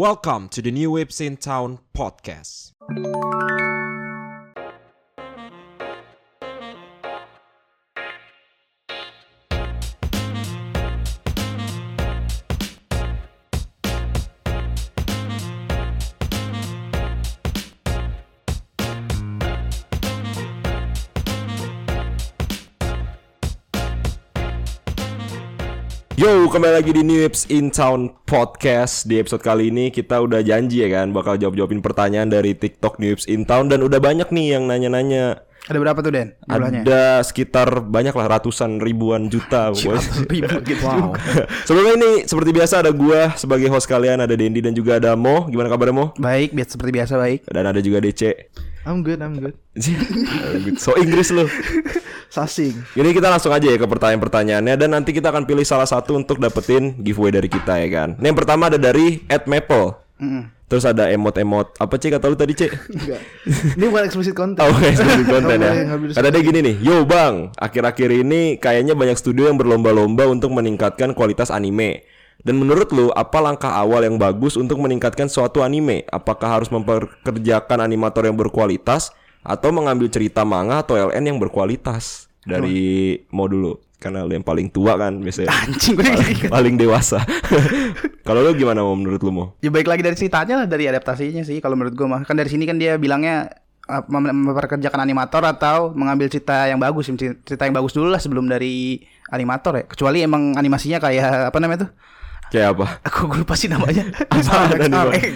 Welcome to the New Waves in Town podcast. Kembali lagi di New Waves in Town podcast. Di episode kali ini kita udah janji ya kan bakal jawab-jawabin pertanyaan dari TikTok New Waves in Town dan udah banyak nih yang nanya-nanya. Ada berapa tuh Den? Jumlahnya? Ada sekitar banyak lah ratusan ribuan juta. ribu gitu. Wow. Sebelumnya ini seperti biasa ada gua sebagai host kalian, ada Dendi dan juga ada Mo. Gimana kabarnya Mo? Baik, biasa seperti biasa baik. Dan ada juga DC. I'm good, I'm good. so Inggris lu. Sasing. Ini kita langsung aja ya ke pertanyaan-pertanyaannya dan nanti kita akan pilih salah satu untuk dapetin giveaway dari kita ya kan. Ini yang pertama ada dari @maple. Terus ada emot-emot apa cek kata lu tadi cek? Enggak. Ini bukan explicit content. Oh, okay, seperti konten ya. Ada dia gini nih, yo bang, akhir-akhir ini kayaknya banyak studio yang berlomba-lomba untuk meningkatkan kualitas anime. Dan menurut lu, apa langkah awal yang bagus untuk meningkatkan suatu anime? Apakah harus memperkerjakan animator yang berkualitas atau mengambil cerita manga atau LN yang berkualitas? Dari mau dulu, karena lu yang paling tua kan biasanya. Anjing gue paling, paling dewasa. Kalau lu gimana mau menurut lu mau? Ya baik lagi dari ceritanya lah dari adaptasinya sih kalau menurut gue mah. Kan dari sini kan dia bilangnya uh, mem- memperkerjakan animator atau mengambil cerita yang bagus, cerita yang bagus dulu lah sebelum dari animator ya. Kecuali emang animasinya kayak apa namanya tuh? Kayak apa? Aku gue lupa sih namanya.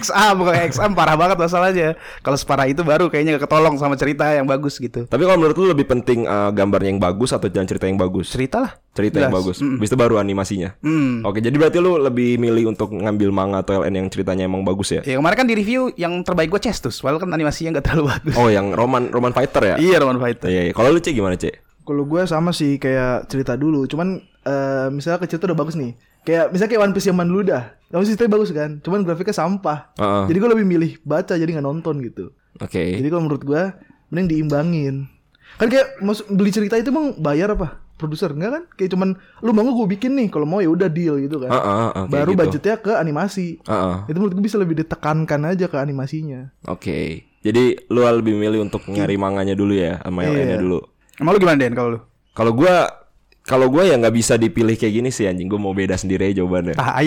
XA, bukan XA parah banget masalahnya. Kalau separah itu baru kayaknya ketolong sama cerita yang bagus gitu. Tapi kalau menurut lu lebih penting uh, gambarnya yang bagus atau jalan cerita yang bagus? Cerita lah. cerita yang Jelas. bagus. Habis itu baru animasinya. Hmm. Oke, jadi berarti lu lebih milih untuk ngambil manga atau LN yang ceritanya emang bagus ya? Ya kemarin kan di review yang terbaik gue Chestus, walaupun kan animasinya nggak terlalu bagus. Oh, yang roman roman fighter ya? Iya Roman Fighter. Iya, iya. Kalau lu Cek gimana, Cek? Kalau gue sama sih kayak cerita dulu. Cuman eh, misalnya ke cerita udah bagus nih. Kayak misalnya kayak One Piece zaman dulu dah. Piece ceritanya bagus kan. Cuman grafiknya sampah. Heeh. Jadi gue lebih milih baca jadi nggak nonton gitu. Oke. Jadi kalau menurut gue mending diimbangin. Kan kayak beli cerita itu emang bayar apa? Produser enggak kan? Kayak cuman lu mau gue bikin nih. Kalau mau ya udah deal gitu kan. Heeh, heeh, kayak Baru gitu. budgetnya ke animasi. Heeh. Itu menurut gue bisa lebih ditekankan aja ke animasinya. Oke. Jadi lu lebih milih untuk nyari manganya dulu ya, sama LN-nya Iya. dulu. Emang lu gimana Den kalau lu? Kalau gua kalau gua ya nggak bisa dipilih kayak gini sih anjing. Gua mau beda sendiri aja jawabannya. Ah,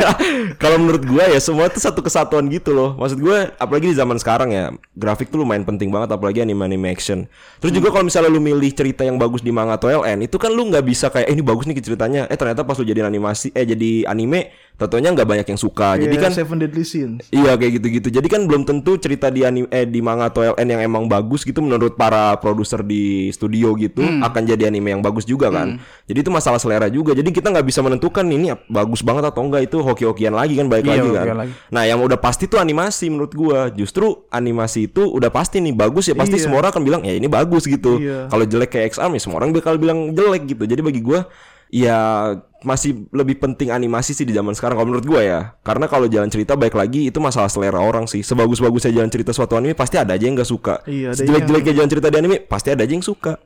kalau menurut gua ya semua tuh satu kesatuan gitu loh. Maksud gua apalagi di zaman sekarang ya, grafik tuh lumayan penting banget apalagi anime anime action. Terus juga kalau misalnya lu milih cerita yang bagus di manga atau LN, itu kan lu nggak bisa kayak eh, ini bagus nih ceritanya. Eh ternyata pas lu jadi animasi eh jadi anime, tentunya nggak banyak yang suka. Jadi Kayak kan Seven Deadly Sins. Iya kayak gitu-gitu. Jadi kan belum tentu cerita di anime eh di manga atau LN yang emang bagus gitu menurut para produser di studio gitu akan jadi anime yang bagus juga kan. Jadi itu masalah selera juga. Jadi kita nggak bisa menentukan ini bagus banget atau enggak itu hoki-hokian lagi kan baik Iya, lagi kan. lagi. Nah, yang udah pasti tuh animasi menurut gua. Justru animasi itu udah pasti nih bagus ya pasti Iya. semua orang akan bilang ya ini bagus gitu. Iya. Kalau jelek kayak X-Arm ya semua orang bakal bilang jelek gitu. Jadi bagi gua ya masih lebih penting animasi sih di zaman sekarang kalau menurut gua ya. Karena kalau jalan cerita baik lagi itu masalah selera orang sih. Sebagus-bagusnya jalan cerita suatu anime pasti ada aja yang nggak suka. Iya, Sejelek-jeleknya jalan cerita di anime pasti ada aja yang suka.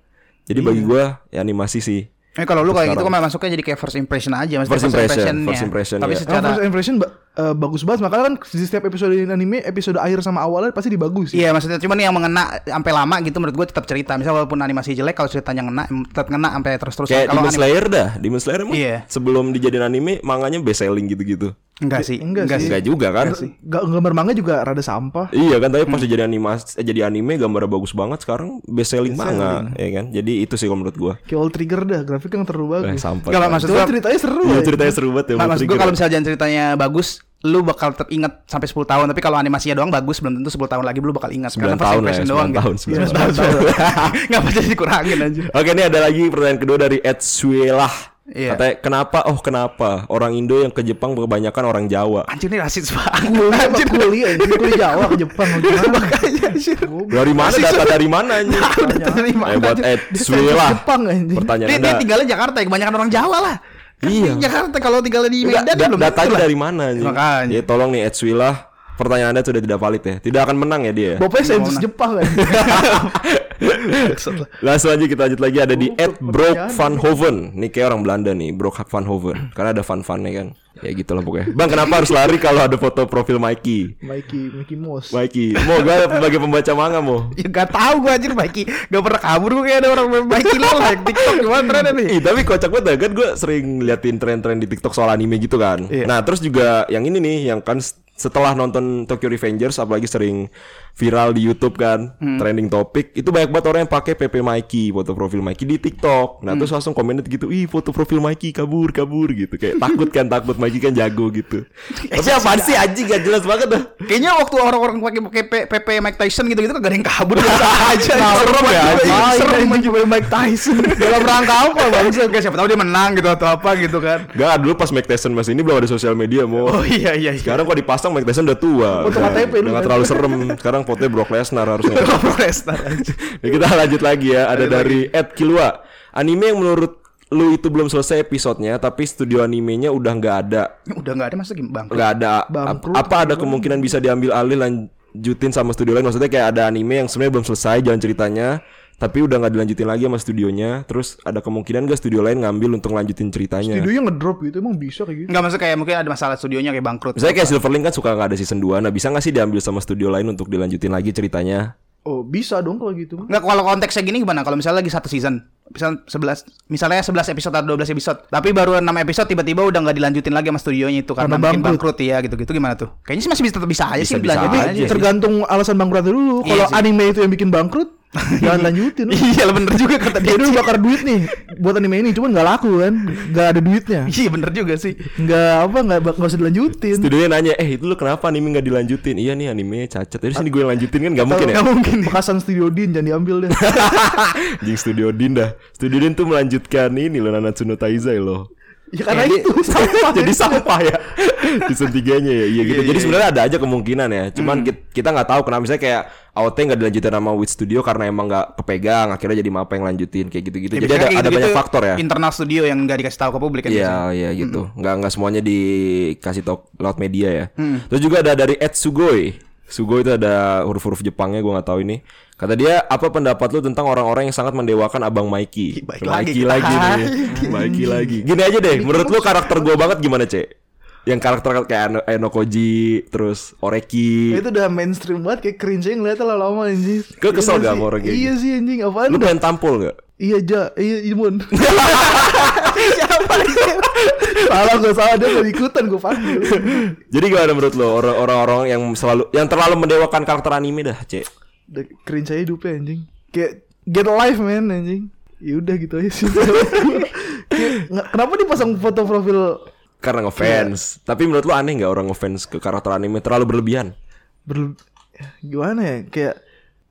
Jadi bagi gua ya animasi sih. Eh kalau lu kayak gitu kan masuknya jadi kayak first impression aja maksudnya First impression, impressionnya. first impression, Tapi ya. Secara first impression eh, bagus banget makanya kan di setiap episode anime episode akhir sama awalnya pasti dibagus Iya maksudnya cuman yang mengena sampai lama gitu menurut gue tetap cerita. Misal walaupun animasi jelek kalau ceritanya ngena tetap ngena sampai terus-terusan. Kayak Kalau Demon anim- Slayer dah. Demon Slayer emang Iya. sebelum dijadiin anime manganya best selling gitu-gitu. enggak sih, Enggak sih. Enggak juga kan? Ga- gambar manga juga rada sampah Iya kan tapi pas jadi animasi eh, jadi anime gambarnya bagus banget sekarang best selling manga ya kan. Jadi itu sih kalau menurut gua. kayak all trigger dah grafiknya yang terlalu Eh, bagus sampah. Enggak, maksud Cuma gua ceritanya seru Iya ya. ceritanya seru banget ya. Nah, maksud gue trigger. kalau misalnya ceritanya bagus, lu bakal tetap ingat sampai 10 tahun. Tapi kalau animasinya doang bagus, belum tentu 10 tahun lagi lu bakal ingat. 9 tahun lah ya, 9 tahun, 9 Iya, 9 tahun. Enggak apa jadi dikurangin aja. Oke ini ada lagi pertanyaan kedua dari Ed Suelah. Iya. Katanya kenapa oh kenapa orang Indo yang ke Jepang kebanyakan orang Jawa. Anjir ini rasis banget. Anjir. kuliah anjir kuliah Jawa ke Jepang gimana Makanya anjir. Dari mana data dari mana? Data dari mana, Eh buat anjir? Ed Dia Suelah. Jepang Pertanyaan Dia, dia tinggalnya Jakarta ya, kebanyakan orang Jawa lah. Kan Iya. di Jakarta kalau tinggalnya di Medan da- belum datanya tentu dari mana? Makanya. Ya tolong nih Ed Suelah. Pertanyaan Anda sudah tidak valid ya. Tidak akan menang ya dia. Bapaknya sensus Jepang kan Langsung aja kita lanjut lagi ada di Ed Brock pertanyaan. Van Hoven. Nih kayak orang Belanda nih, Brock Van Hoven. Karena ada fun-funnya kan. Ya gitu lah pokoknya. Bang, kenapa harus lari kalau ada foto profil Mikey? Mikey Mickey Mouse. Mikey, mau gak sebagai pembaca manga mau? Ya gak tahu gue anjir Mikey Gak pernah kabur gue kayak ada orang Mikey lo like TikTok gimana trennya nih Ih, tapi kocak banget dah. kan gue sering liatin tren-tren di TikTok soal anime gitu kan. Iya. Nah, terus juga yang ini nih yang kan setelah nonton Tokyo Revengers apalagi sering viral di YouTube kan, Hmm. trending topik, itu banyak banget orang yang pakai PP Mikey, foto profil Mikey di TikTok. Hmm. Nah, terus langsung komennya gitu, "Ih, foto profil Mikey kabur, kabur" gitu. Kayak takut kan, takut Mikey kan jago gitu. Tapi apaan sih anjing gak jelas banget dah. Kayaknya waktu orang-orang pakai pakai PP Mike Tyson gitu-gitu kan gak ada yang kabur biasa aja. serem ya, Serem juga Mike Tyson. Dalam rangka apa bang? Kayak siapa tahu dia menang gitu atau apa gitu kan. Gak dulu pas Mike Tyson masih ini belum ada sosial media mau. Oh iya iya iya. Sekarang kok dipasang Mike Tyson udah tua. Foto Udah- KTP lu nggak kan. terlalu serem. Sekarang fotonya Brock Lesnar harusnya. Lesnar aja. Nah, kita lanjut lagi ya. Ada dari Ed Kilua. Anime yang menurut lu itu belum selesai episodenya, tapi studio animenya udah nggak ada. Udah nggak ada masa gimana bang? Nggak ada. Bangkrut Ap- apa ada kemungkinan bisa diambil alih lanjutin sama studio lain? Maksudnya kayak ada anime yang sebenarnya belum selesai jalan ceritanya, tapi udah nggak dilanjutin lagi sama studionya. Terus ada kemungkinan gak studio lain ngambil untuk lanjutin ceritanya? Studionya ngedrop gitu emang bisa kayak gitu. Enggak maksud kayak mungkin ada masalah studionya kayak bangkrut. Misalnya kayak Silverlink kan suka nggak ada season 2 Nah bisa nggak sih diambil sama studio lain untuk dilanjutin lagi ceritanya? Oh, bisa dong kalau gitu. Enggak kalau konteksnya gini gimana? Kalau misalnya lagi satu season, misal 11 misalnya 11 episode atau 12 episode, tapi baru 6 episode tiba-tiba udah nggak dilanjutin lagi sama studionya itu karena, Karena mungkin bangkrut. bangkrut ya gitu-gitu gimana tuh? Kayaknya sih masih bisa tetap bisa aja sih Bisa-bisa dilanjutin aja aja. sih. Tergantung alasan bangkrutnya dulu. Iya Kalau sih. anime itu yang bikin bangkrut, jangan lanjutin. Iya bener juga kata Dia dulu bakar duit nih buat anime ini, cuman nggak laku kan, nggak ada duitnya, Iya bener juga sih. nggak apa nggak bak- nggak usah dilanjutin. Studionya nanya, eh itu lu kenapa anime nggak dilanjutin? Iya nih animenya cacat. Jadi sini gue yang lanjutin kan nggak mungkin ya? Nggak mungkin. Bekasan Studio Din jangan diambil deh. Jing Studio Din dah. Studio Din tuh melanjutkan ini loh Nanatsu no Taizai loh. Ya karena Jadi- itu sampah. Jadi sampah ya. Season 3 nya ya. Iya gitu. Iya, Jadi iya, sebenarnya ada aja kemungkinan ya. Cuman kit- kita nggak tahu kenapa. Misalnya kayak AOT nggak dilanjutin sama Wit Studio Karena emang nggak kepegang. Akhirnya jadi Mapa yang lanjutin Kayak gitu-gitu. Ya, Jadi ada, ada banyak faktor ya. Internal studio yang nggak dikasih tahu ke publik kan. Iya iya gitu. Nggak nggak semuanya dikasih tau lewat media ya. Hmm. Terus juga ada dari Ed Sugoi Sugoi itu ada huruf-huruf Jepangnya gue nggak tahu ini. Kata dia apa pendapat lu tentang orang-orang yang sangat mendewakan abang Mikey Baik Mikey lagi. lagi, nih. Mikey lagi. Gini aja deh menurut lu karakter gue banget gimana cek Yang karakter kayak Eno, Enokoji Terus Oreki itu udah mainstream banget kayak cringe ngeliatnya lama-lama anjing. Kau kesel Iya gak sama orang kayak Iya sih anjing apaan? Lu pengen tampol gak? Iya ja, iya Imun. Siapa Salah gue salah dia mau ikutan gue panggil. Jadi gimana menurut orang- orang-orang yang selalu Yang terlalu mendewakan karakter anime dah cek Udah cringe aja hidupnya anjing. Kayak get alive man anjing. Ya udah gitu aja sih. Kayak, kenapa dipasang foto profil Karena ngefans. Tapi menurut lu aneh gak orang ngefans ke karakter anime Terlalu berlebihan? Berle ya, gimana ya? Kayak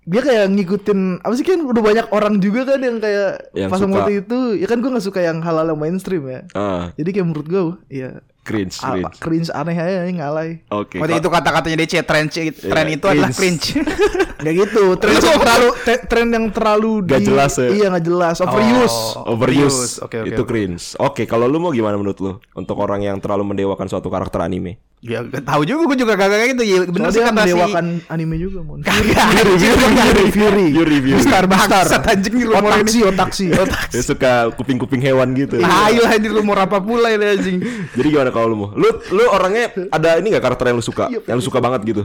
dia kayak ngikutin apa sih kan udah banyak orang juga kan yang kayak Yang pasang suka. itu. Ya kan gue nggak suka yang hal-hal yang mainstream ya. Ah, jadi kayak menurut gue ya cringe, apa, cringe. cringe aneh aja ngalai Oke. Berarti itu kata-katanya DC tren tren Iya, itu adalah cringe. Nggak gitu tren yang terlalu te- tren yang terlalu Gak di- jelas ya? iya nggak jelas overuse Oh. Overuse. Oke, oke, itu oke. cringe. Oke, kalau lu mau gimana menurut lu untuk orang yang terlalu mendewakan suatu karakter anime? Ya gak tahu juga gue juga kagak kayak gitu. Ya, bener Soalnya sih kata si anime juga mon Kagak. Fury Fury You review. Star bangsat anjing di rumor otaksi ini. otaksi Dia suka kuping-kuping hewan gitu. Nah, ayo anjir rumor apa pula ini anjing. Jadi gimana kalau lu mau? Lu lu orangnya ada ini gak karakter yang lu suka? Iya, yang lu suka banget gitu?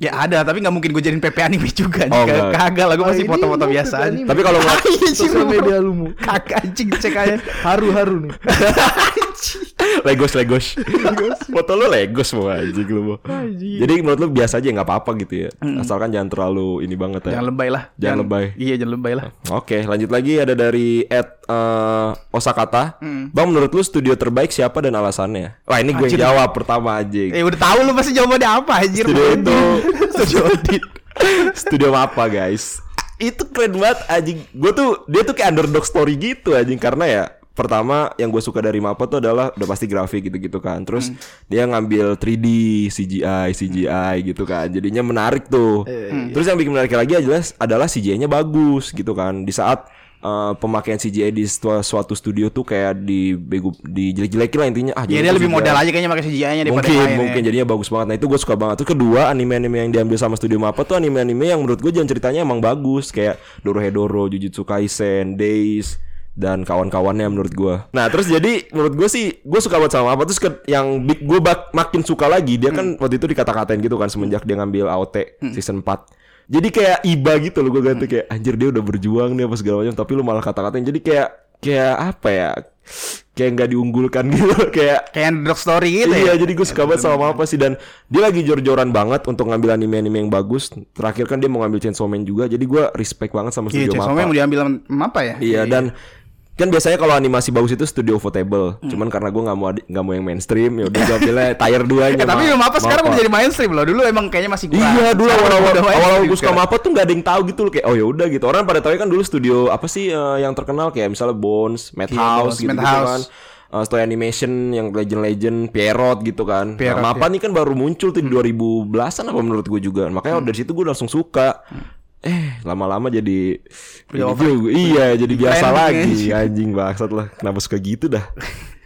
Ya ada, tapi nggak mungkin gue jadiin PP anime juga. Oh, nih. enggak. Kagak lah, gue masih foto-foto lu biasa. Tapi kalau nggak sih, sosial media lu mu Kagak anjing cek aja. haru haru nih Legos Legos. Foto lu Legos mau anjing lu mau. Jadi menurut lu biasa aja nggak apa-apa gitu ya. Asalkan jangan terlalu ini banget ya. Jangan lebay lah. Jangan lebay. Iya, jangan lebay lah. Oke, lanjut lagi ada dari Ed eh, Osakata. Hmm. Bang, menurut lu studio terbaik siapa dan alasannya? Wah, ini gue jawab pertama aja. Eh udah tahu lu pasti jawabannya apa anjir. Studio itu Studio Odin. studio apa, guys? Itu keren banget anjing. Gue tuh dia tuh kayak underdog story gitu anjing karena ya pertama yang gue suka dari Mappa tuh adalah udah pasti grafik gitu-gitu kan. Terus dia ngambil 3D, CGI, CGI gitu kan. Jadinya menarik tuh. Terus yang bikin menarik lagi adalah adalah CGI-nya bagus gitu kan. Di saat eh, pemakaian CGI di suatu, studio tuh kayak di bego di jelek-jelekin lah intinya ah Ya jadi dia lebih modal aja kayaknya pakai CGI-nya daripada mungkin main ya. mungkin jadinya bagus banget nah itu gue suka banget terus kedua anime-anime yang diambil sama studio Mappa tuh anime-anime yang menurut gue jalan ceritanya emang bagus kayak Dorohedoro, Jujutsu Kaisen, Days dan kawan-kawannya menurut gue. Nah terus jadi menurut gue sih gue suka banget sama apa terus ke, yang big gue bak- makin suka lagi dia kan waktu itu dikata-katain gitu kan semenjak dia ngambil AOT season 4 Jadi kayak iba gitu loh gue ganti kayak anjir dia udah berjuang nih apa segala macam tapi lu malah kata-katain jadi kayak kayak apa ya kayak nggak diunggulkan gitu kayak Kayak underdog story gitu iya, ya. jadi gue suka banget sama apa sih dan dia lagi jor-joran banget untuk ngambil anime-anime yang bagus. Terakhir kan dia mau ngambil Chainsaw Man juga, jadi gue respect banget sama Iya, studio Chainsaw Mappa. Man mau diambil apa ya? Iya dan kan biasanya kalau animasi bagus itu studio votable. Cuman karena gue nggak mau nggak mau yang mainstream, ya udah gue pilih tier 2 nya. Eh, tapi Mappa sekarang udah jadi mainstream loh. Dulu emang kayaknya masih kurang. Iya dulu awal-awal udah mainstream awal-awal gue suka. Mappa tuh nggak ada yang tahu gitu loh kayak oh ya udah gitu orang pada tahu kan dulu studio apa sih eh, yang terkenal kayak misalnya Bones, Madhouse Bones, gitu, Madhouse. kan Eh, Toy Animation yang legend-legend Pierrot gitu kan. Pierrot, nah, Mappa nih kan baru muncul tuh di 2010-an apa menurut gue juga. Makanya dari situ gue langsung suka. Eh, lama-lama jadi over- juga. Iya, jadi biasa trending lagi anjing bangsat lah. Kenapa suka gitu dah?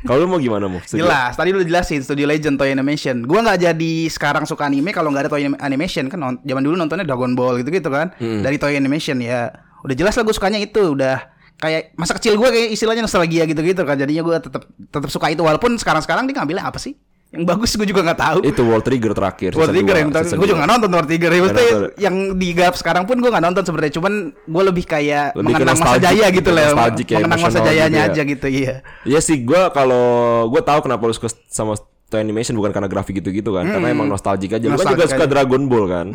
Kalau lu mau gimana mau? Jelas, tadi udah jelasin Studio Legend Toy Animation. Gua nggak jadi sekarang suka anime kalau nggak ada Toy Anim- Animation kan. Zaman dulu nontonnya Dragon Ball gitu-gitu kan. Dari Toy Animation ya. Udah jelas lah gue sukanya itu. Udah kayak masa kecil gue kayak istilahnya nostalgia gitu-gitu kan. Jadinya gue tetap tetap suka itu walaupun sekarang-sekarang dia ngambilnya apa sih? Yang bagus gue juga nggak tahu. Itu World Trigger terakhir. World Trigger yang season gue juga nggak nonton World Trigger. Nggak Maksudnya yang di garap sekarang pun gue nggak nonton sebenarnya. Cuman gue lebih kayak Lebih mengenang masa jaya gitu, lah. nostalgic ya, Mengenang masa jayanya gitu ya. aja gitu iya. Iya sih gue kalau gue tahu kenapa lu suka sama Toy Animation bukan karena grafik gitu-gitu kan karena emang nostalgic aja lu kan juga Nostalgic suka aja. Dragon Ball kan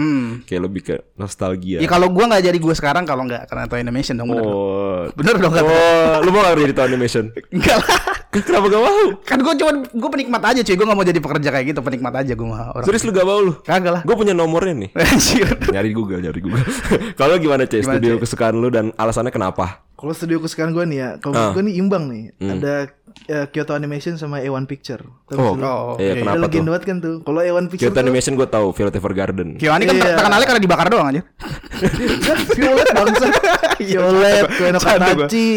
kayak lebih ke nostalgia Ya kalau gua nggak jadi gua sekarang kalau nggak karena Toy Animation dong bener. dong. oh Bener dong kata. oh lu mau gak jadi Toy Animation Enggak lah. kenapa gak mau Kan gua cuma gua penikmat aja cuy. Gua nggak mau jadi pekerja kayak gitu, penikmat aja gua mah orang. serius lu gak mau lu Kagak lah. gue punya nomornya nih Anjir. nyari Google nyari Google kalau gimana Gimana, studio Cek? kesukaan lu dan alasannya kenapa Kalau studio kesukaan gue nih ya, kalau Ah. gue nih imbang nih. Ada eh, Kyoto Animation sama A1 Picture. Tahu oh? Oh, iya iya, Udah kenapa tuh banget kan tuh. Kalau A1 Picture Kyoto tuh Animation gue tahu Violet Evergarden Kiwani kan Iya. ter- terkenalnya karena dibakar doang aja. Violet bangsa. Violet, Koeno. Katachi.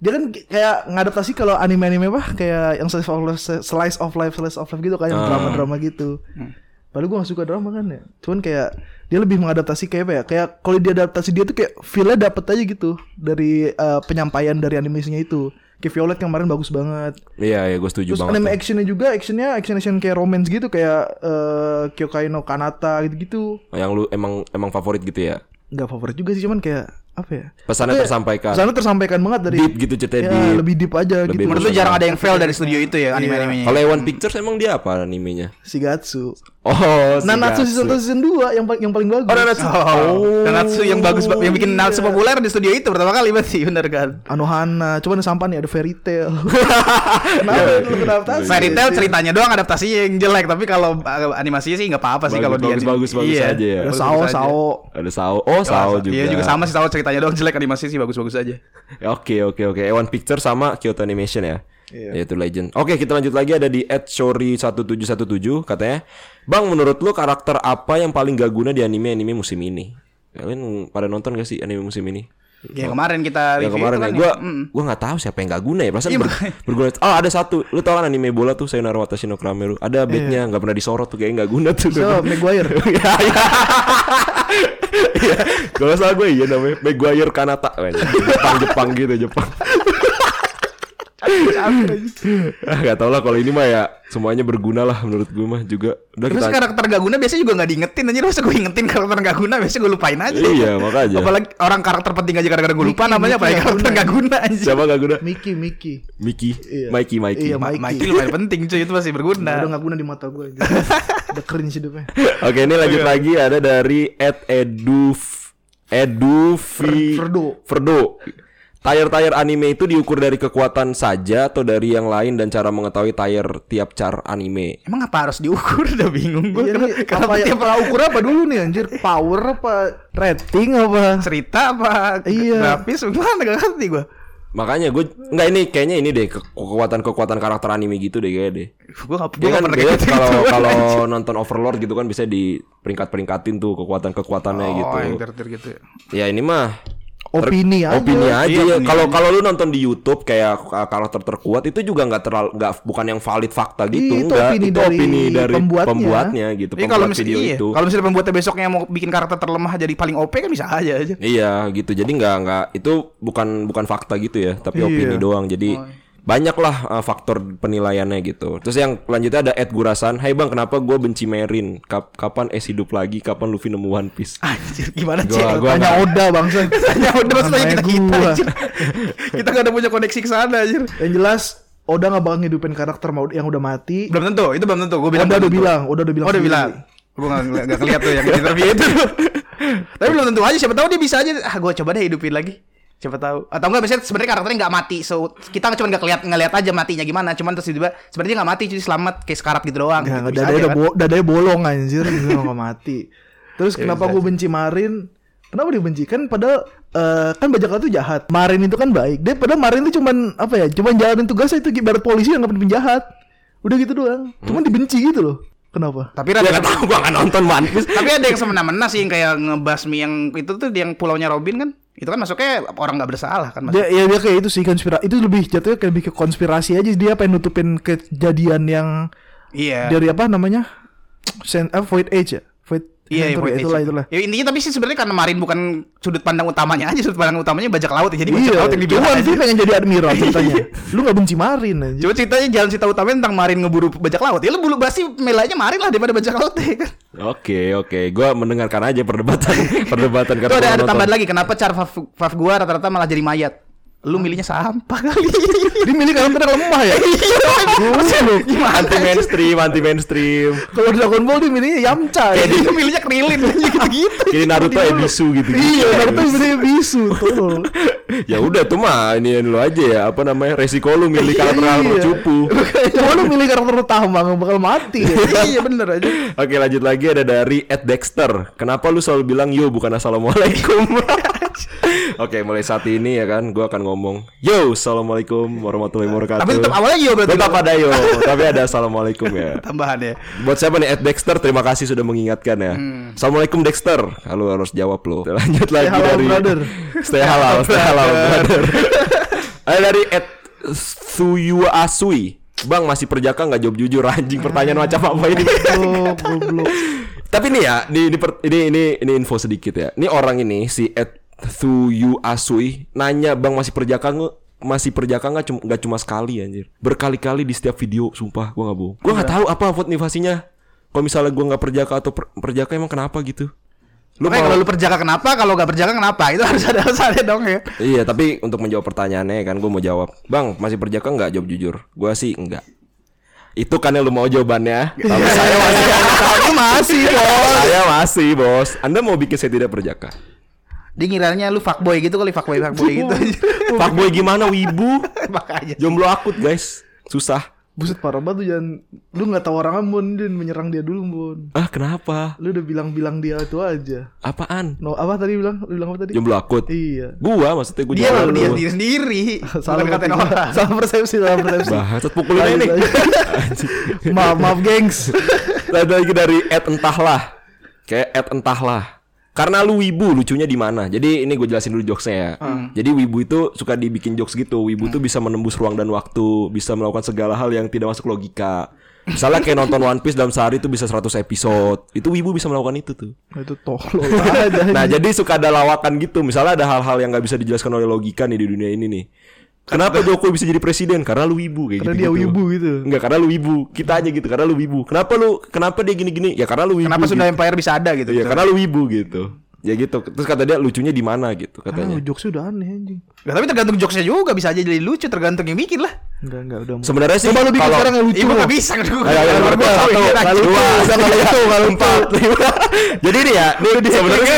Dia kan kayak ngadaptasi kalau anime-anime apa kayak yang slice of life, slice of life, slice of life gitu yang Ah. drama-drama gitu. Padahal gue gak suka drama kan ya. Cuman kayak dia lebih mengadaptasi kayak apa ya? Kayak kalau dia adaptasi dia tuh kayak feel-nya dapet aja gitu dari eh, penyampaian dari animasinya itu. Kayak Violet yang kemarin bagus banget. iya iya gue setuju Terus banget anime tuh. actionnya juga, actionnya action action kayak romance gitu kayak eh Kyokai no Kanata gitu-gitu. yang lu emang emang favorit gitu ya Nggak favorit juga sih, cuman kayak apa ya? pesannya Kayak tersampaikan Pesannya tersampaikan banget dari deep gitu ceritanya ya, deep. lebih deep aja Lebih gitu. Menurut lu jarang ada yang fail dari studio itu ya anime-animenya. Kalau Ewan Pictures emang dia apa animenya? Shigatsu. Oh, Nanatsu season 1 season 2 yang paling yang paling bagus. Oh, Nanatsu. Oh, Nanatsu yang bagus ba- yang bikin Nanatsu iya. populer di studio itu pertama kali berarti bener kan. Anohana, cuman sampah nih ada fairy tail. Kenapa lu Iya, Fairy Tail ceritanya doang adaptasinya yang jelek tapi kalau uh, animasinya sih nggak apa-apa sih kalau dia bagus, bagus, bagus iya, aja ya. Ada Sao. Sao. Ada Sao. Oh, Sao juga. Iya juga sama sih Sao ceritanya doang jelek animasi sih bagus-bagus aja. Ya, Oke, oke, oke. Ewan Pictures sama Kyoto Animation ya. Iya. Yaitu Legend. Oke, kita lanjut lagi ada di @shori1717 katanya, "Bang, menurut lu karakter apa yang paling gak guna di anime-anime musim ini?" Kalian pada nonton gak sih anime musim ini? Ya kemarin kita review kemarin itu ya, kan gue mm. gua nggak tahu siapa yang gak guna ya. Perasaan Iya, ber- berguna. Oh ada satu, lu tau kan anime bola tuh Sayonara Watashi no Krameru. Ada backnya nggak pernah disorot tuh kayak nggak guna tuh. So, Maguire. Iya, iya. Iya. Kalau salah gue iya namanya Maguire Kanata. Jepang Jepang gitu Jepang. Ah, gak tau lah kalau ini mah ya semuanya berguna lah menurut gue mah juga. Udah Terus kita. karakter gak guna biasanya juga gak diingetin Anjir masa gue ingetin karakter gak guna Biasanya gue lupain aja Iya makanya. Apalagi orang karakter penting aja kadang-kadang gue lupa Mickey, namanya Mickey Apalagi gak karakter guna. gak guna anjir Siapa gak guna? Mickey, Mickey. Mickey, Iya. Mikey, Mikey. Iya, Mikey. Mikey lumayan penting cuy Itu masih berguna Udah gak guna di mata gue gitu. Udah cringe hidupnya. Oke ini lanjut lagi ada dari Ed Eduf Edufi Ferdo. Ferdo. Tire-tire anime itu diukur dari kekuatan saja atau dari yang lain dan cara mengetahui tire tiap char anime. Emang apa harus diukur Udah bingung gue Iya Kenapa apa ya, tiap apa ukur apa dulu nih anjir? Power apa rating apa? cerita apa Iya. Grafis Gimana gak ngerti gue Makanya gue nggak ini kayaknya ini deh ke- kekuatan-kekuatan karakter anime gitu deh kayaknya deh. Gue gak, gue kan pernah gitu kalau gitu kalau nonton Overlord gitu kan bisa di peringkat-peringkatin tuh kekuatan-kekuatannya Oh gitu. yang tertir gitu ya Ya ini mah Opini aja. opini aja Iya, ya. opini Kalau kalau lu nonton di YouTube kayak uh, karakter terkuat itu juga nggak terlalu nggak bukan yang valid fakta gitu Itu enggak. opini itu dari opini dari pembuatnya. pembuatnya gitu. Iya kalau pembuat misalnya video iya. itu. kalau misalnya pembuatnya besoknya mau bikin karakter terlemah jadi paling OP kan bisa aja aja. Iya gitu. Jadi nggak nggak itu bukan bukan fakta gitu ya, tapi Iya. opini doang. Jadi Oh, banyak lah uh, faktor penilaiannya gitu. Terus yang selanjutnya ada Ed Gurasan. Hai bang, kenapa gue benci Merin? Kap- kapan es hidup lagi? Kapan Luffy nemu One Piece? Anjir, gimana Gua- cek? gua- Tanya Oda bangsa. Tanya udah maksudnya kita kita gua. anjir. Kita gak ada punya koneksi ke sana anjir. Yang jelas Oda nggak bakal ngidupin karakter mau- yang udah mati. Belum tentu, itu belum tentu. Gue bilang Oda udah bilang, Oda udah bilang. Oh, udah sendiri. bilang. Gue gak, gak, gak ngeliat tuh yang di interview itu. Tapi belum tentu aja. Siapa tahu dia bisa aja. Ah, gue coba deh hidupin lagi. Siapa tahu. Atau enggak biasanya sebenarnya karakternya nggak mati. So kita cuma nggak ngeliat ngeliat aja matinya gimana. Cuman terus tiba sebenarnya nggak mati, jadi selamat kayak sekarat gitu doang. Nggak, Gitu, dadanya, aja udah kan. bo- dadanya bolong anjir gitu nggak mati. Terus kenapa bisa gue benci Marin? Kenapa dia benci? Kan padahal eh, kan bajak laut itu jahat. Marin itu kan baik. Dia padahal Marin itu cuman apa ya? Cuman jalanin tugasnya itu ibarat polisi yang nggak penjahat. Udah gitu doang. Cuman dibenci gitu loh. Kenapa? Tapi Ya ada nggak tahu gue nggak nonton One Piece. tapi ada yang semena-mena sih yang kayak ngebasmi yang itu tuh yang pulaunya Robin kan. Itu kan masuknya orang nggak bersalah kan. Dia, ya dia kayak itu sih konspirasi. Itu lebih jatuhnya kayak lebih ke konspirasi aja. Dia pengen nutupin kejadian yang Iya. dari apa namanya? Sen, apa, Void Age ya? Void Iya, Center iya, ya, itulah itulah. Ya intinya tapi sih sebenarnya karena Marin bukan sudut pandang utamanya aja, sudut pandang utamanya bajak laut ya. Jadi bajak Iya, laut yang dibela cuman dia pengen jadi admiral ceritanya. Lu gak benci Marin aja. Coba ceritanya jalan cerita utamanya tentang Marin ngeburu bajak laut. Ya lu bulu basi melanya Marin lah daripada bajak laut ya kan. Oke oke, gue mendengarkan aja perdebatan perdebatan Itu ada ada tambahan lagi kenapa cara Faf, Faf gua rata-rata malah jadi mayat. Lu milihnya sampah kali. Dia milih karakter yang lemah ya. Gimana? anti mainstream anti mainstream. Kalau Dragon Ball dia milihnya Yamcha. Kayak ya. dia milihnya Krilin gitu-gitu. Jadi Naruto Ebisu gitu. Iya, Naruto milihnya Bisu tuh. ya udah tuh mah ini lu aja ya apa namanya resiko lu milih karakter karakter Iya. cupu. Cuma lu milih karakter utama gak bakal mati. ya. Iya bener aja. Oke lanjut lagi ada dari Ed Dexter. Kenapa lu selalu bilang yo bukan assalamualaikum? Oke mulai saat ini ya kan, gua akan ngomong yo assalamualaikum warahmatullahi wabarakatuh. Tapi tetap awalnya yo berarti. Tetap ada yo, tapi ada assalamualaikum ya. tambahan ya. Buat siapa nih Ed Dexter terima kasih sudah mengingatkan ya. Assalamualkum Dexter. Lu harus jawab lo. Lanjut lagi halal, dari brother. Stay halal, stay halal brother. Ada dari Ed Suyu Asui. Bang masih perjaka nggak jawab jujur anjing pertanyaan macam apa ini? Goblok, goblok. Tapi nih ya, ini, ini, per- ini ini ini info sedikit ya. Ini orang ini si Ed Suyu Asui nanya bang masih perjaka nggak? Masih perjaka nggak cuma nggak cuma sekali anjir. Berkali-kali di setiap video, sumpah gua nggak bohong. Gua nggak tahu apa motivasinya. Kalau misalnya gua nggak perjaka atau per- perjaka emang kenapa gitu? Lu Makanya mau- kalau lu perjaka kenapa, kalau gak perjaka kenapa? Itu harus ada alasannya dong ya. Iya, tapi untuk menjawab pertanyaannya kan gue mau jawab. Bang, masih perjaka nggak jawab jujur? Gua sih enggak. Itu kan yang lu mau jawabannya. Tapi saya masih Aku masih, bos. saya masih, Bos. Anda mau bikin saya tidak perjaka? Dia ngiranya lu fuckboy gitu kali fuckboy fuckboy gitu. Fuckboy gimana wibu? Makanya. Jomblo akut, guys. Susah. Buset parah banget tuh jangan lu nggak tahu orang Ambon dan menyerang dia dulu Bon. Ah, kenapa? Lu udah bilang-bilang dia itu aja. Apaan? No, apa tadi bilang? Lu bilang apa tadi? Jomblo akut. Iya. Gua maksudnya gua Dia jawab dia dulu. diri sendiri. Salah katain berarti. orang. Salah persepsi, salah persepsi. Bahas pukulin ini. maaf, maaf, gengs. Lagi dari Ed entahlah. Kayak Ed entahlah. Karena lu wibu lucunya di mana? Jadi ini gue jelasin dulu jokesnya ya. Jadi wibu itu suka dibikin jokes gitu. Wibu tuh bisa menembus ruang dan waktu, bisa melakukan segala hal yang tidak masuk logika. Misalnya kayak nonton One Piece dalam sehari itu bisa 100 episode. Itu wibu bisa melakukan itu tuh. Nah, itu tolol aja. Nah jadi suka ada lawakan gitu Misalnya ada hal-hal yang nggak bisa dijelaskan oleh logika nih di dunia ini nih Kenapa Jokowi bisa jadi presiden? Karena lu wibu kayak Karena gitu dia wibu gitu. Enggak karena lu wibu Kita aja gitu Karena lu wibu Kenapa lu Kenapa dia gini-gini? Ya karena lu wibu Kenapa gitu. Sunda Empire bisa ada gitu? Iya karena lu wibu gitu Ya gitu Terus kata dia lucunya di mana gitu Ah, katanya jokesnya udah aneh anjing. Nggak, tapi tergantung jokesnya juga bisa aja jadi lucu tergantung yang bikin lah. Enggak, enggak udah. Sebenarnya sih Coba lu bikin kalau- sekarang yang lucu. Ibu Bang. nggak bisa kan. Ayo, ayo, Kalau gua- satu, iya, lucu, Dua, lucu, itu. nggak empat. Jadi nih ya, nih sebenarnya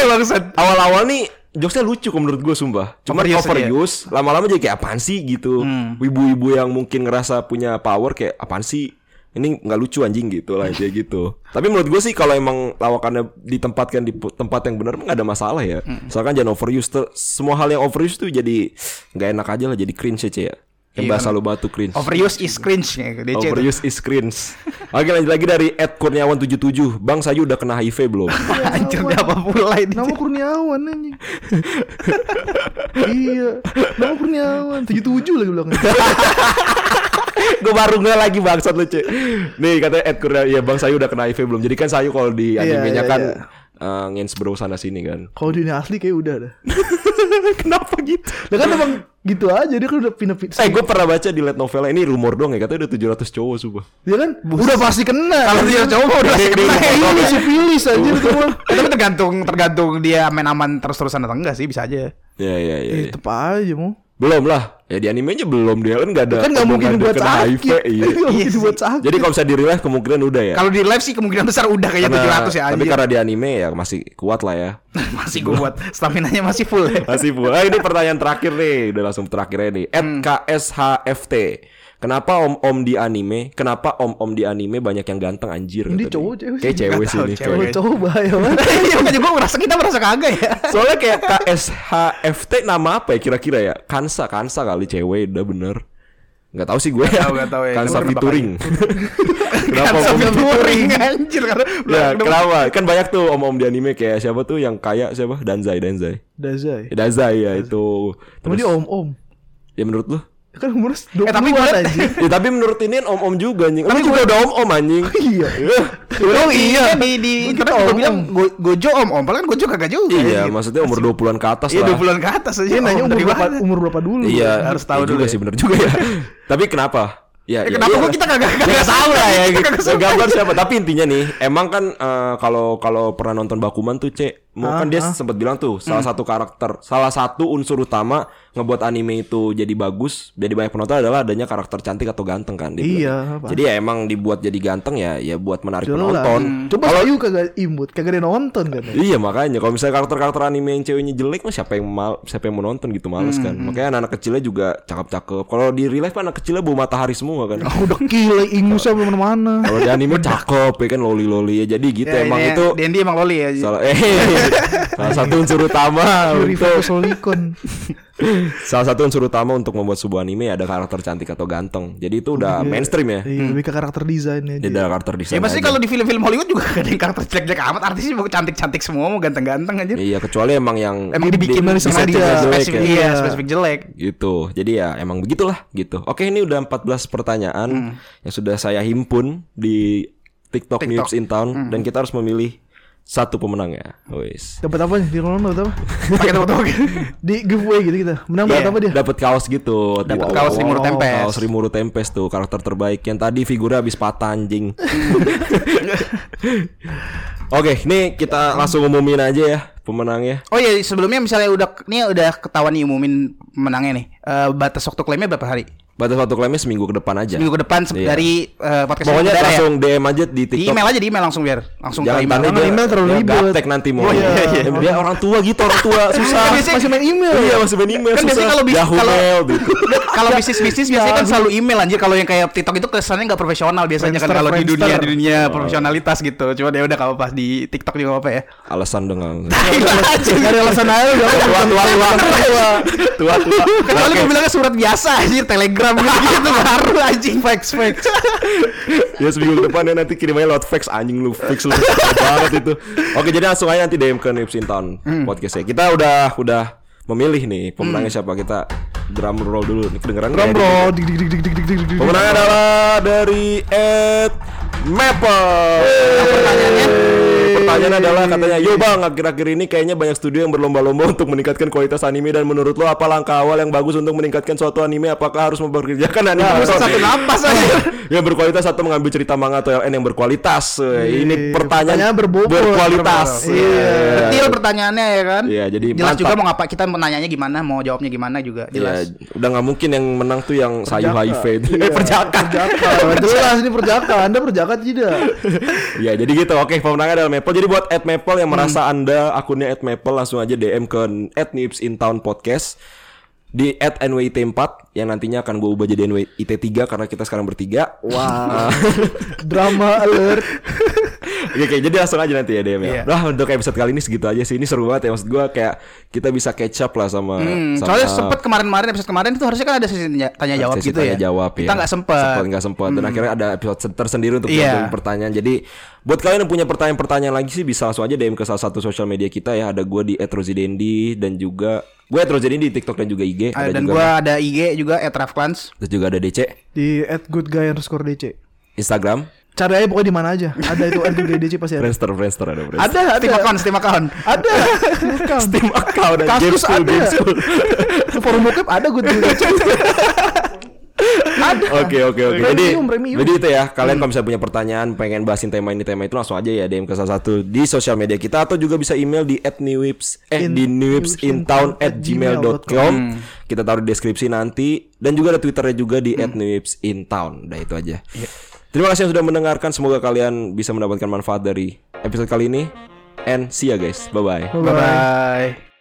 awal-awal nih jokesnya lucu kok menurut gue sumpah. Cuma Overuse overuse, aja. lama-lama jadi kayak apaan sih gitu. Hmm. Ibu-ibu yang mungkin ngerasa punya power kayak apaan sih? Ini nggak lucu anjing gitu lah kayak gitu. Tapi menurut gue sih kalau emang lawakannya ditempatkan di tempat yang benar nggak ada masalah ya. Hmm. Misalkan jangan overuse. Ter- semua hal yang overuse tuh jadi nggak enak aja lah, jadi cringe aja ya. Yang bahasa lu batu cringe. Overuse is cringe ya, DC. Overuse is cringe. Oke lanjut lagi dari Ed Kurniawan 77 Bang Sayu udah kena HIV belum? Anjir dia apa pula ini. Nama Kurniawan anjing. iya, nama Kurniawan 77 lagi belakangnya. Gue baru nggak lagi bangsat lucu. Nih katanya Ed Kurniawan ya Bang Sayu udah kena HIV belum? Jadi kan Sayu kalau di Iya, animenya iya, kan iya. Eh, ngens bro sana sini kan. Kalau di dunia asli kayak udah dah. Kenapa gitu? Lah kan emang gitu aja dia kan udah pindah-pindah. Eh gue pernah baca di light novelnya ini rumor dong ya katanya udah 700 cowok sumpah. Dia kan udah pasti kena. Kalau dia cowok udah ini kena. Ini ya. sifilis aja itu mah. Tapi tergantung tergantung dia main aman terus-terusan atau enggak sih bisa aja. Ya ya ya. Eh, ya. tetep aja mau. Belum lah. Ya di animenya belum dia kan nggak ada. Kan nggak mungkin buat sakit. HIV, iya. Mungkin Iya buat sakit. Jadi kalau bisa di kemungkinan udah ya. Kalau di live sih kemungkinan besar udah kayaknya Karena- 700 ya Tapi anjir. karena di anime ya masih kuat lah ya. masih kuat. Stamina-nya masih full ya. Masih full. Ah, ini pertanyaan terakhir nih, udah langsung terakhirnya nih. At Hmm. KSHFT. Kenapa om-om di anime? Kenapa om-om di anime banyak yang ganteng anjir? Ini cowok, cewek Kayak sih? cewek sih ini. cewek. Cowok cowok bahaya banget. Iya makanya gue merasa kita merasa kagak ya. Soalnya kayak KSHFT nama apa ya kira-kira ya? Kansa, Kansa kali cewek udah bener. Nggak tahu sih gue. Tahu, nggak tahu ya. Kansa featuring. kenapa om touring anjir karena Ya, kenapa? Kan banyak tuh om-om di anime kayak siapa tuh yang kaya siapa? Danzai, Danzai. Dazai. Ya, Danzai ya itu. Dia om-om. ya menurut lu? Kan umurnya 20 Eh, tapi gue- anjing. ya tapi menurut ini om-om juga anjing. Lu juga udah om-om anjing. Iya. Oh iya di di internet gue bilang go, gojo om om padahal kan gojo kagak juga. Iya, maksudnya umur 20-an ke atas Iya lah. 20-an ke atas aja. Nanya Om, umur berapa, umur berapa dulu. Iya, Harus tahu iya dulu juga ya. sih bener juga ya. tapi kenapa? Ya, Eh, ya, kenapa iya. gua kita kagak Ya, nggak tahu lah ya kagak. Gambar siapa? Tapi intinya nih, emang kan eh, kalau kalau pernah nonton Bakuman tuh, Cek, mau kan dia sempat bilang tuh salah satu karakter, salah satu unsur utama ngebuat anime itu jadi bagus, jadi banyak penonton adalah adanya karakter cantik atau ganteng kan dia. Iya, apa? Jadi ya emang dibuat jadi ganteng ya ya buat menarik Jelas. penonton. Coba Sayu kagak imut, kagak ada yang nonton kan. Iya makanya kalau misalnya karakter-karakter anime yang ceweknya jelek mah siapa yang mal siapa yang mau nonton gitu males kan. Makanya anak-anak kecilnya juga cakep-cakep. Kalau di real life anak kecilnya bau matahari semua kan. Ah, Udah gila ingusnya belum mana-mana. Kalau di anime cakep ya kan loli-loli ya. Jadi gitu Ya, emang ini itu D&D emang loli ya. salah eh salah satu unsur utama untuk salah satu unsur utama untuk membuat sebuah anime ada karakter cantik atau ganteng. Jadi itu udah mainstream ya. Iya, lebih ke karakter desainnya Jadi aja. ada karakter Ya desain. pasti aja. kalau di film-film Hollywood juga gak ada karakter jelek-jelek amat Artisnya mau cantik-cantik semua Mau ganteng-ganteng aja Iya kecuali emang yang Emang dibikin dari sama sengaja. spesifik, ya. Iya spesifik jelek gitu jadi ya emang begitulah gitu oke ini udah 14 pertanyaan yang sudah saya himpun di TikTok, TikTok. News in Town dan kita harus memilih satu pemenang ya wis Dapat apa nih? Di Ronaldo dapat apa? Pakai tepuk-tepuk Di giveaway gitu kita. Menang dapat apa dia? dapat kaos gitu Dapat Wow. kaos Rimuru Tempes. kaos Rimuru Tempes tuh karakter terbaik yang tadi figurnya habis patah anjing oke ini kita langsung umumin aja ya pemenangnya Oh iya sebelumnya misalnya udah Nih udah ketahuan nih umumin menangnya nih Eh, Batas waktu klaimnya berapa hari? Batas waktu klaimnya seminggu ke depan aja. Minggu ke depan se- Iya. dari eh, podcast pokoknya ya? langsung DM aja di Di TikTok email aja di email langsung biar Langsung Jangan ke email. Jangan email terlalu dia ribet. gaptek nanti mau. Oh, iya, iya. Dia orang tua gitu, orang tua. Susah. Kan biasanya- Masih main email. Iya masih main email Kan susah. biasanya kalau bis- Yahoo kalau- mail gitu. kalau bisnis bisnis biasanya kan selalu email anjir. Kalau yang kayak TikTok itu kesannya nggak profesional biasanya kan kalau di dunia di dunia profesionalitas gitu. Cuma ya udah kalau pas di TikTok juga apa ya. Alasan dengan Gak ada alasan aja tua tua tua. Tua tua. Kecuali gue bilangnya surat biasa anjir telegram gitu gitu baru anjing Fax, fax. Ya seminggu depan ya nanti kirim aja lewat fax anjing lu fix lu banget itu. Oke jadi langsung aja nanti DM ke Nips in Town podcastnya. Kita udah udah memilih nih pemenangnya siapa kita drum roll dulu nih kedengeran Drum ya? bro. Dik dik dik dik dik dik dik dik. Pemenangnya adalah dari Ed Maple. pertanyaannya? Pertanyaannya adalah katanya, yo bang, akhir-akhir ini kayaknya banyak studio yang berlomba-lomba untuk meningkatkan kualitas anime dan menurut lo apa langkah awal yang bagus untuk meningkatkan suatu anime? Apakah harus mempekerjakan animator satu napas aja. yang berkualitas atau mengambil cerita manga atau LN yang berkualitas? Eh, Ini Iya, pertanyaan, pertanyaan berbobot. berkualitas. Iya. Detail pertanyaannya ya kan Iya, jadi jelas mantap. juga mau ngapa kita menanyanya gimana mau jawabnya gimana juga Ya, jelas udah nggak mungkin yang menang tuh yang sayu. HIV. Iya, Eh, perjaka. Perjaka. Jelas ini perjaka. Anda perjaka tidak? Ya jadi gitu Oke pemenangnya adalah Maple Jadi buat at Maple yang Hmm. merasa anda Akunnya at Maple Langsung aja DM ke At Nips in Town Podcast Di at NWIT4 Yang nantinya akan gue ubah jadi NWIT3 Karena kita sekarang bertiga Wow. Drama alert. Oke, oke, jadi langsung aja nanti ya DM ya. Iya. Nah, untuk episode kali ini segitu aja sih. Ini seru banget ya maksud gua kayak kita bisa catch up lah sama Hmm, sama soalnya sempet kemarin-kemarin episode kemarin itu harusnya kan ada sesi tanya, tanya jawab sesi gitu tanya ya. jawab Kita ya. nggak sempet. Hmm. Sempet nggak sempet dan akhirnya ada episode tersendiri untuk Iya. jawabin pertanyaan. Jadi buat kalian yang punya pertanyaan-pertanyaan lagi sih bisa langsung aja DM ke salah satu sosial media kita ya. Ada gua di @rozidendi dan juga gue @rozidendi di TikTok dan juga IG. Ah, Ada dan juga gua ada IG juga @rafklans. terus juga ada DC Di @goodguy underscore DC. Instagram. Cari aja pokoknya di mana aja. Ada itu @goodguy DC pasti ada. Friendster, Friendster ada Friendster. Ada, ada. Steam account, Steam account. Ada. Steam account dan game Kasus school, ada. game school. Forum bokep ada gue DC. Ada. Oke oke oke. Jadi Premium, jadi itu ya. Kalian kalau misalnya punya pertanyaan, pengen bahasin tema ini tema itu langsung aja ya DM ke salah satu di sosial media kita atau juga bisa email di @newwips eh In- di newwipsintown@gmail.com. Kita taruh di deskripsi nanti dan juga ada twitternya juga di @newwipsintown. Udah itu aja. Terima kasih yang sudah mendengarkan. Semoga kalian bisa mendapatkan manfaat dari episode kali ini. And see ya guys. Bye bye. Bye bye.